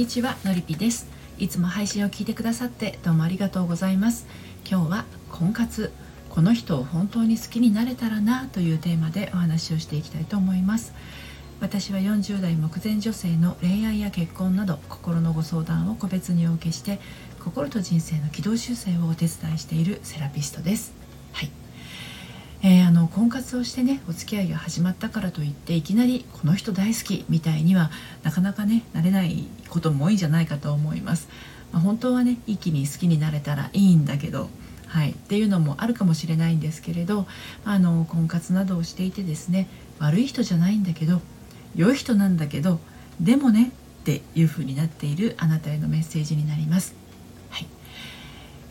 にちはのりぴです。いつも配信を聞いてくださってどうもありがとうございます。今日は婚活。この人を本当に好きになれたらなというテーマでお話をしていきたいと思います。私は40代目前女性の恋愛や結婚など心のご相談を個別にお受けして心と人生の軌道修正をお手伝いしているセラピストです。はい。えー、あの婚活をしてねお付き合いが始まったからといっていきなりこの人大好きみたいにはなかなかねなれないことも多いんじゃないかと思います、まあ、本当はね一気に好きになれたらいいんだけどはい、っていうのもあるかもしれないんですけれどあの婚活などをしていてですね悪い人じゃないんだけど良い人なんだけどでもねっていう風になっているあなたへのメッセージになります。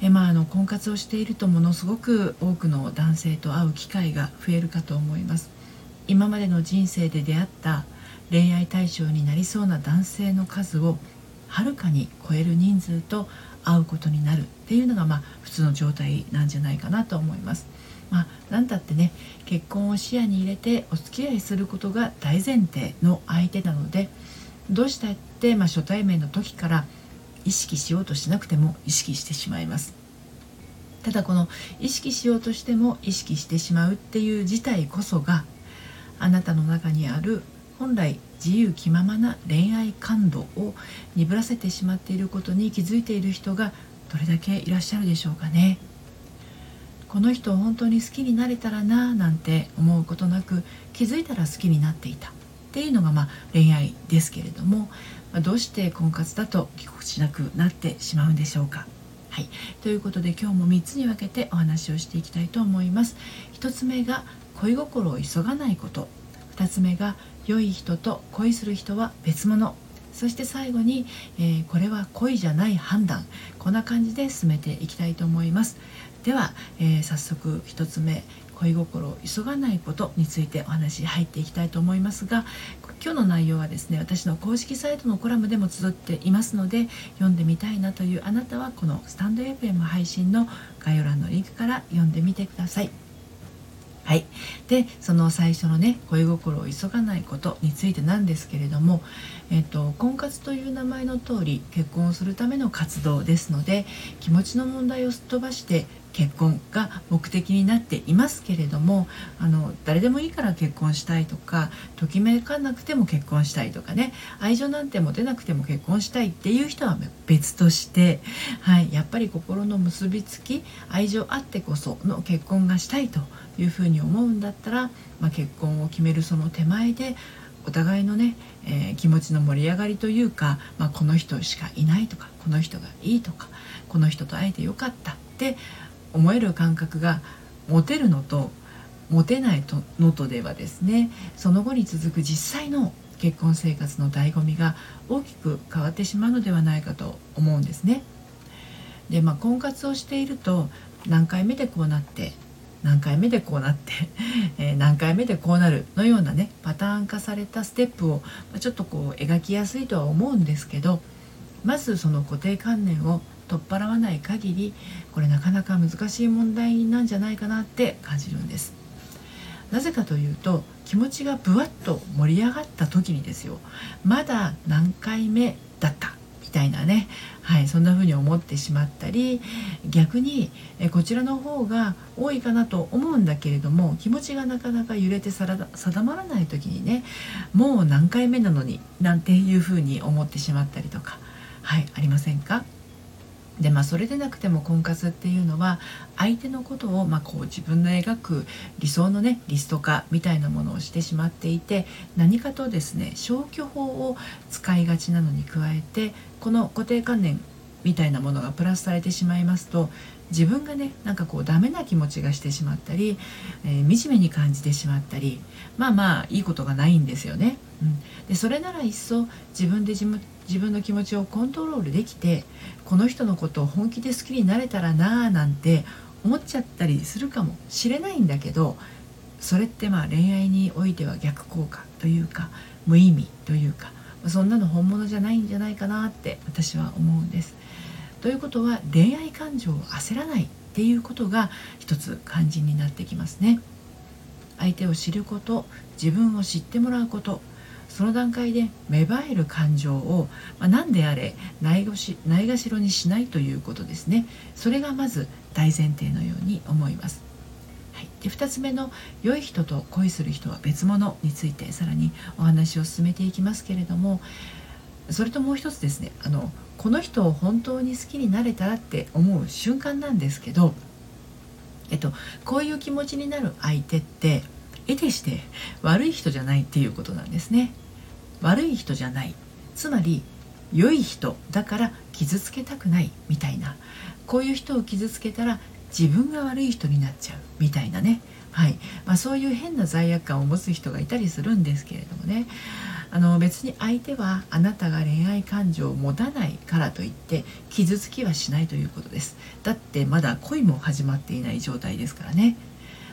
えまあ、あの婚活をしているとものすごく多くの男性と会う機会が増えるかと思います今までの人生で出会った恋愛対象になりそうな男性の数をはるかに超える人数と会うことになるっていうのがまあ普通の状態なんじゃないかなと思います。まあ、なんだってね結婚を視野に入れてお付き合いすることが大前提の相手なのでどうしたって、まあ、初対面の時から意識しようとしなくても意識してしまいます。ただこの意識しようとしても意識してしまうっていう事態こそがあなたの中にある本来自由気ままな恋愛感度を鈍らせてしまっていることに気づいている人がどれだけいらっしゃるでしょうかね。この人を本当に好きになれたらななんて思うことなく気づいたら好きになっていた。っていうのがまあ恋愛ですけれどもまどうして婚活だとぎこちなくなってしまうんでしょうか。はい、ということで今日も3つに分けてお話をしていきたいと思います。1つ目が恋心を急がないこと。2つ目が良い人と恋する人は別物。そして最後に、えー、これは恋じゃない判断。こんな感じで進めていきたいと思います。では、えー、早速1つ目。恋心を急がないことについてお話入っていきたいと思いますが今日の内容はですね私の公式サイトのコラムでも綴っていますので読んでみたいなというあなたはこのスタンド FM 配信の概要欄のリンクから読んでみてください。はい、でその最初のね恋心を急がないことについてなんですけれども、えっと、婚活という名前の通り結婚をするための活動ですので気持ちの問題をすっ飛ばして結婚が目的になっていますけれどもあの誰でもいいから結婚したいとかときめかなくても結婚したいとかね愛情なんて持てなくても結婚したいっていう人は別として、はい、やっぱり心の結びつき愛情あってこその結婚がしたいというふうに思うんだったら、まあ、結婚を決めるその手前でお互いのね、えー、気持ちの盛り上がりというか、まあ、この人しかいないとかこの人がいいとかこの人と会えてよかったって思える感覚が持てるのと持てないとのとではですねその後に続く実際の結婚生活の醍醐味が大きく変わってしまうのではないかと思うんですね。でまあ婚活をしていると何回目でこうなって何回目でこうなって、え、何回目でこうなるのようなねパターン化されたステップをちょっとこう描きやすいとは思うんですけどまずその固定観念を取っ払わない限りこれなかなか難しい問題なんじゃないかなって感じるんです。なぜかというと気持ちがぶわっと盛り上がった時にですよまだ何回目だったみたいなね、はい、そんな風に思ってしまったり逆にえこちらの方が多いかなと思うんだけれども気持ちがなかなか揺れて定まらない時にねもう何回目なのになんていう風に思ってしまったりとか、はい、ありませんか？でまあそれでなくても婚活っていうのは相手のことをまあこう自分の描く理想のねリスト化みたいなものをしてしまっていて何かとですね消去法を使いがちなのに加えてこの固定観念みたいなものがプラスされてしまいますと自分がねなんかこうダメな気持ちがしてしまったり、えー、惨めに感じてしまったりまあまあいいことがないんですよね。うん、でそれならいっそ自分で自分の気持ちをコントロールできてこの人のことを本気で好きになれたらなあなんて思っちゃったりするかもしれないんだけどそれってまあ恋愛においては逆効果というか無意味というかそんなの本物じゃないんじゃないかなって私は思うんです。ということは恋愛感情を焦らないっていうことが一つ肝心になってきますね。相手を知ること自分を知ってもらうことその段階で芽生える感情を、まあ、何であれないがしないがしろにしないということですねそれがまず大前提のように思います。はい、で2つ目の「良い人と恋する人は別物」についてさらにお話を進めていきますけれどもそれともう一つですねあのこの人を本当に好きになれたらって思う瞬間なんですけど、えっと、こういう気持ちになる相手って得てして悪い人じゃないっていうことなんですね。悪い人じゃない。つまり良い人だから傷つけたくないみたいな。こういう人を傷つけたら自分が悪い人になっちゃう。みたいなね。はい。まあ、そういう変な罪悪感を持つ人がいたりするんですけれどもね。あの別に相手はあなたが恋愛感情を持たないからといって傷つきはしないということです。だってまだ恋も始まっていない状態ですからね。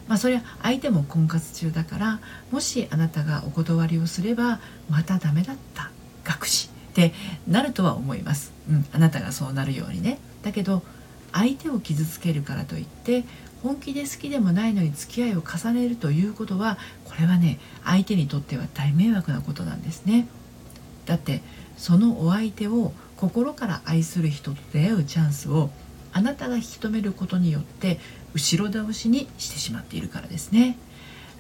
まあ、それは相手も婚活中だからもしあなたがお断りをすればまたダメだった学士ってなるとは思います、うん、あなたがそうなるようにね。だけど相手を傷つけるからといって本気で好きでもないのに付き合いを重ねるということはこれはね相手にとっては大迷惑なことなんですね。だってそのお相手を心から愛する人と出会うチャンスをあなたが引き止めることによって後ろ倒しにしてしまっているからですね。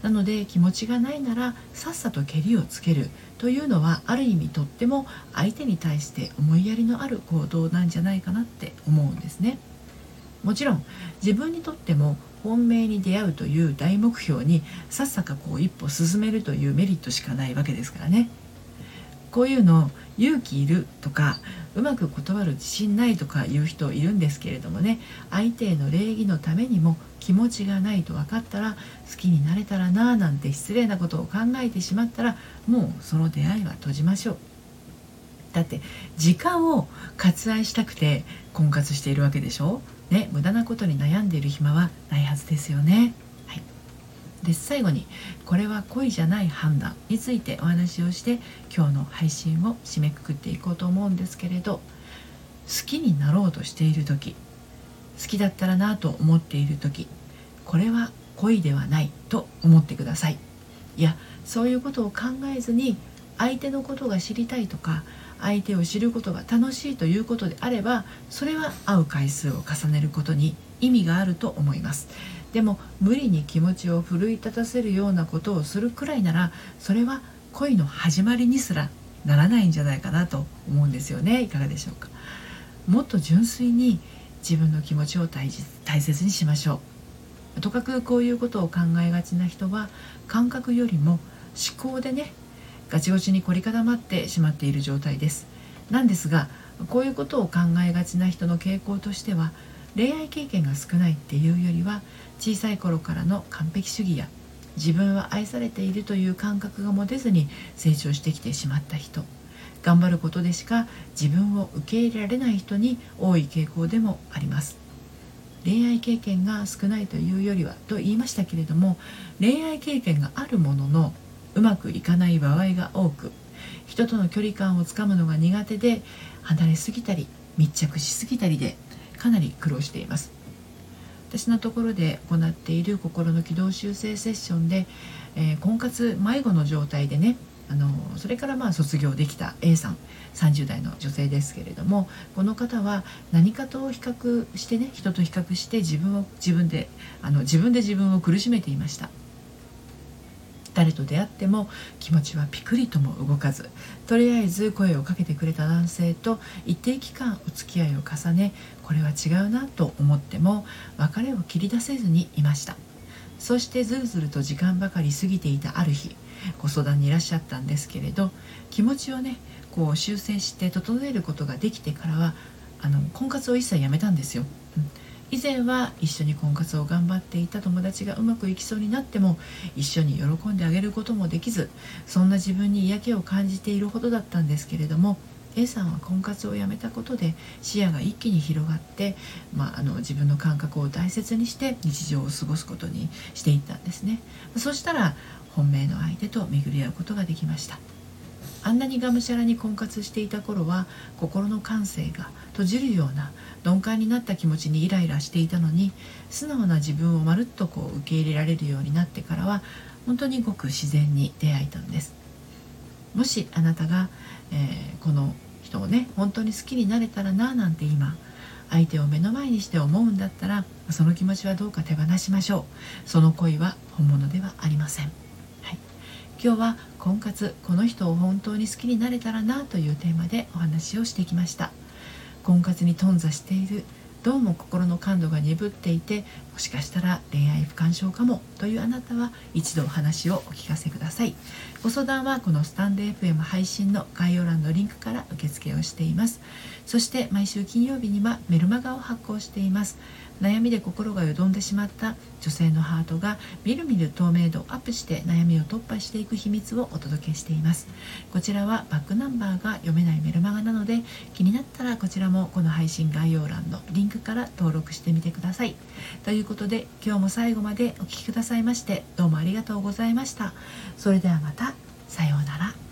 なので気持ちがないならさっさとけりをつけるというのはある意味とっても相手に対して思いやりのある行動なんじゃないかなって思うんですね。もちろん自分にとっても本命に出会うという大目標にさっさかこう一歩進めるというメリットしかないわけですからね。こういうの勇気いるとかうまく断る自信ないとか言う人いるんですけれどもね相手への礼儀のためにも気持ちがないと分かったら好きになれたらななんて失礼なことを考えてしまったらもうその出会いは閉じましょう。だって時間を割愛したくて婚活しているわけでしょ？ね無駄なことに悩んでいる暇はないはずですよね。はい。で最後にこれは恋じゃない判断についてお話をして今日の配信を締めくくっていこうと思うんですけれど好きになろうとしている時好きだったらなと思っている時これは恋ではないと思ってください。いやそういうことを考えずに相手のことが知りたいとか相手を知ることが楽しいということであればそれは会う回数を重ねることに意味があると思います。でも無理に気持ちを奮い立たせるようなことをするくらいならそれは恋の始まりにすらならないんじゃないかなと思うんですよね。いかがでしょうか。もっと純粋に自分の気持ちを大切にしましょう。とかくこういうことを考えがちな人は感覚よりも思考でねガチゴチに凝り固まってしまっている状態です。なんですがこういうことを考えがちな人の傾向としては恋愛経験が少ないっていうよりは小さい頃からの完璧主義や自分は愛されているという感覚が持てずに成長してきてしまった人。頑張ることでしか自分を受け入れられない人に多い傾向でもあります。恋愛経験が少ないというよりはと言いましたけれども恋愛経験があるもののうまくいかない場合が多く人との距離感をつかむのが苦手で離れすぎたり密着しすぎたりでかなり苦労しています。私のところで行っている心の軌道修正セッションで、えー、婚活迷子の状態でねあのそれからまあ卒業できた A さん30代の女性ですけれどもこの方は何かと比較してね人と比較して自分を自分であの自分で自分を苦しめていました。誰と出会っても気持ちはピクリとも動かずとりあえず声をかけてくれた男性と一定期間お付き合いを重ねこれは違うなと思っても別れを切り出せずにいました。そしてずるずると時間ばかり過ぎていたある日ご相談にいらっしゃったんですけれど気持ちをねこう修正して整えることができてからはあの婚活を一切やめたんですよ、以前は一緒に婚活を頑張っていた友達がうまくいきそうになっても一緒に喜んであげることもできずそんな自分に嫌気を感じているほどだったんですけれども A さんは婚活をやめたことで視野が一気に広がって、まあ、あの自分の感覚を大切にして日常を過ごすことにしていったんですね。そしたら本命の相手と巡り合うことができました。あんなにがむしゃらに婚活していた頃は心の感性が閉じるような鈍感になった気持ちにイライラしていたのに素直な自分をまるっとこう受け入れられるようになってからは本当にごく自然に出会えたんです。もしあなたが、えー、この人をね本当に好きになれたらななんて今相手を目の前にして思うんだったらその気持ちはどうか手放しましょう。その恋は本物ではありません、今日は婚活この人を本当に好きになれたらなというテーマでお話をしてきました。婚活に頓挫しているどうも心の感度が鈍っていてもしかしたら恋愛不干渉かもというあなたは一度お話をお聞かせください。ご相談はこのスタンド FM 配信の概要欄のリンクから受付をしています。そして毎週金曜日にはメルマガを発行しています。悩みで心がよどんでしまった女性のハートがみるみる透明度をアップして悩みを突破していく秘密をお届けしています。こちらはバックナンバーが読めないメルマガなので気になったらこちらもこの配信概要欄のリンクから登録してみてください。ということで今日も最後までお聴きくださいましてどうもありがとうございました。それではまた。さようなら。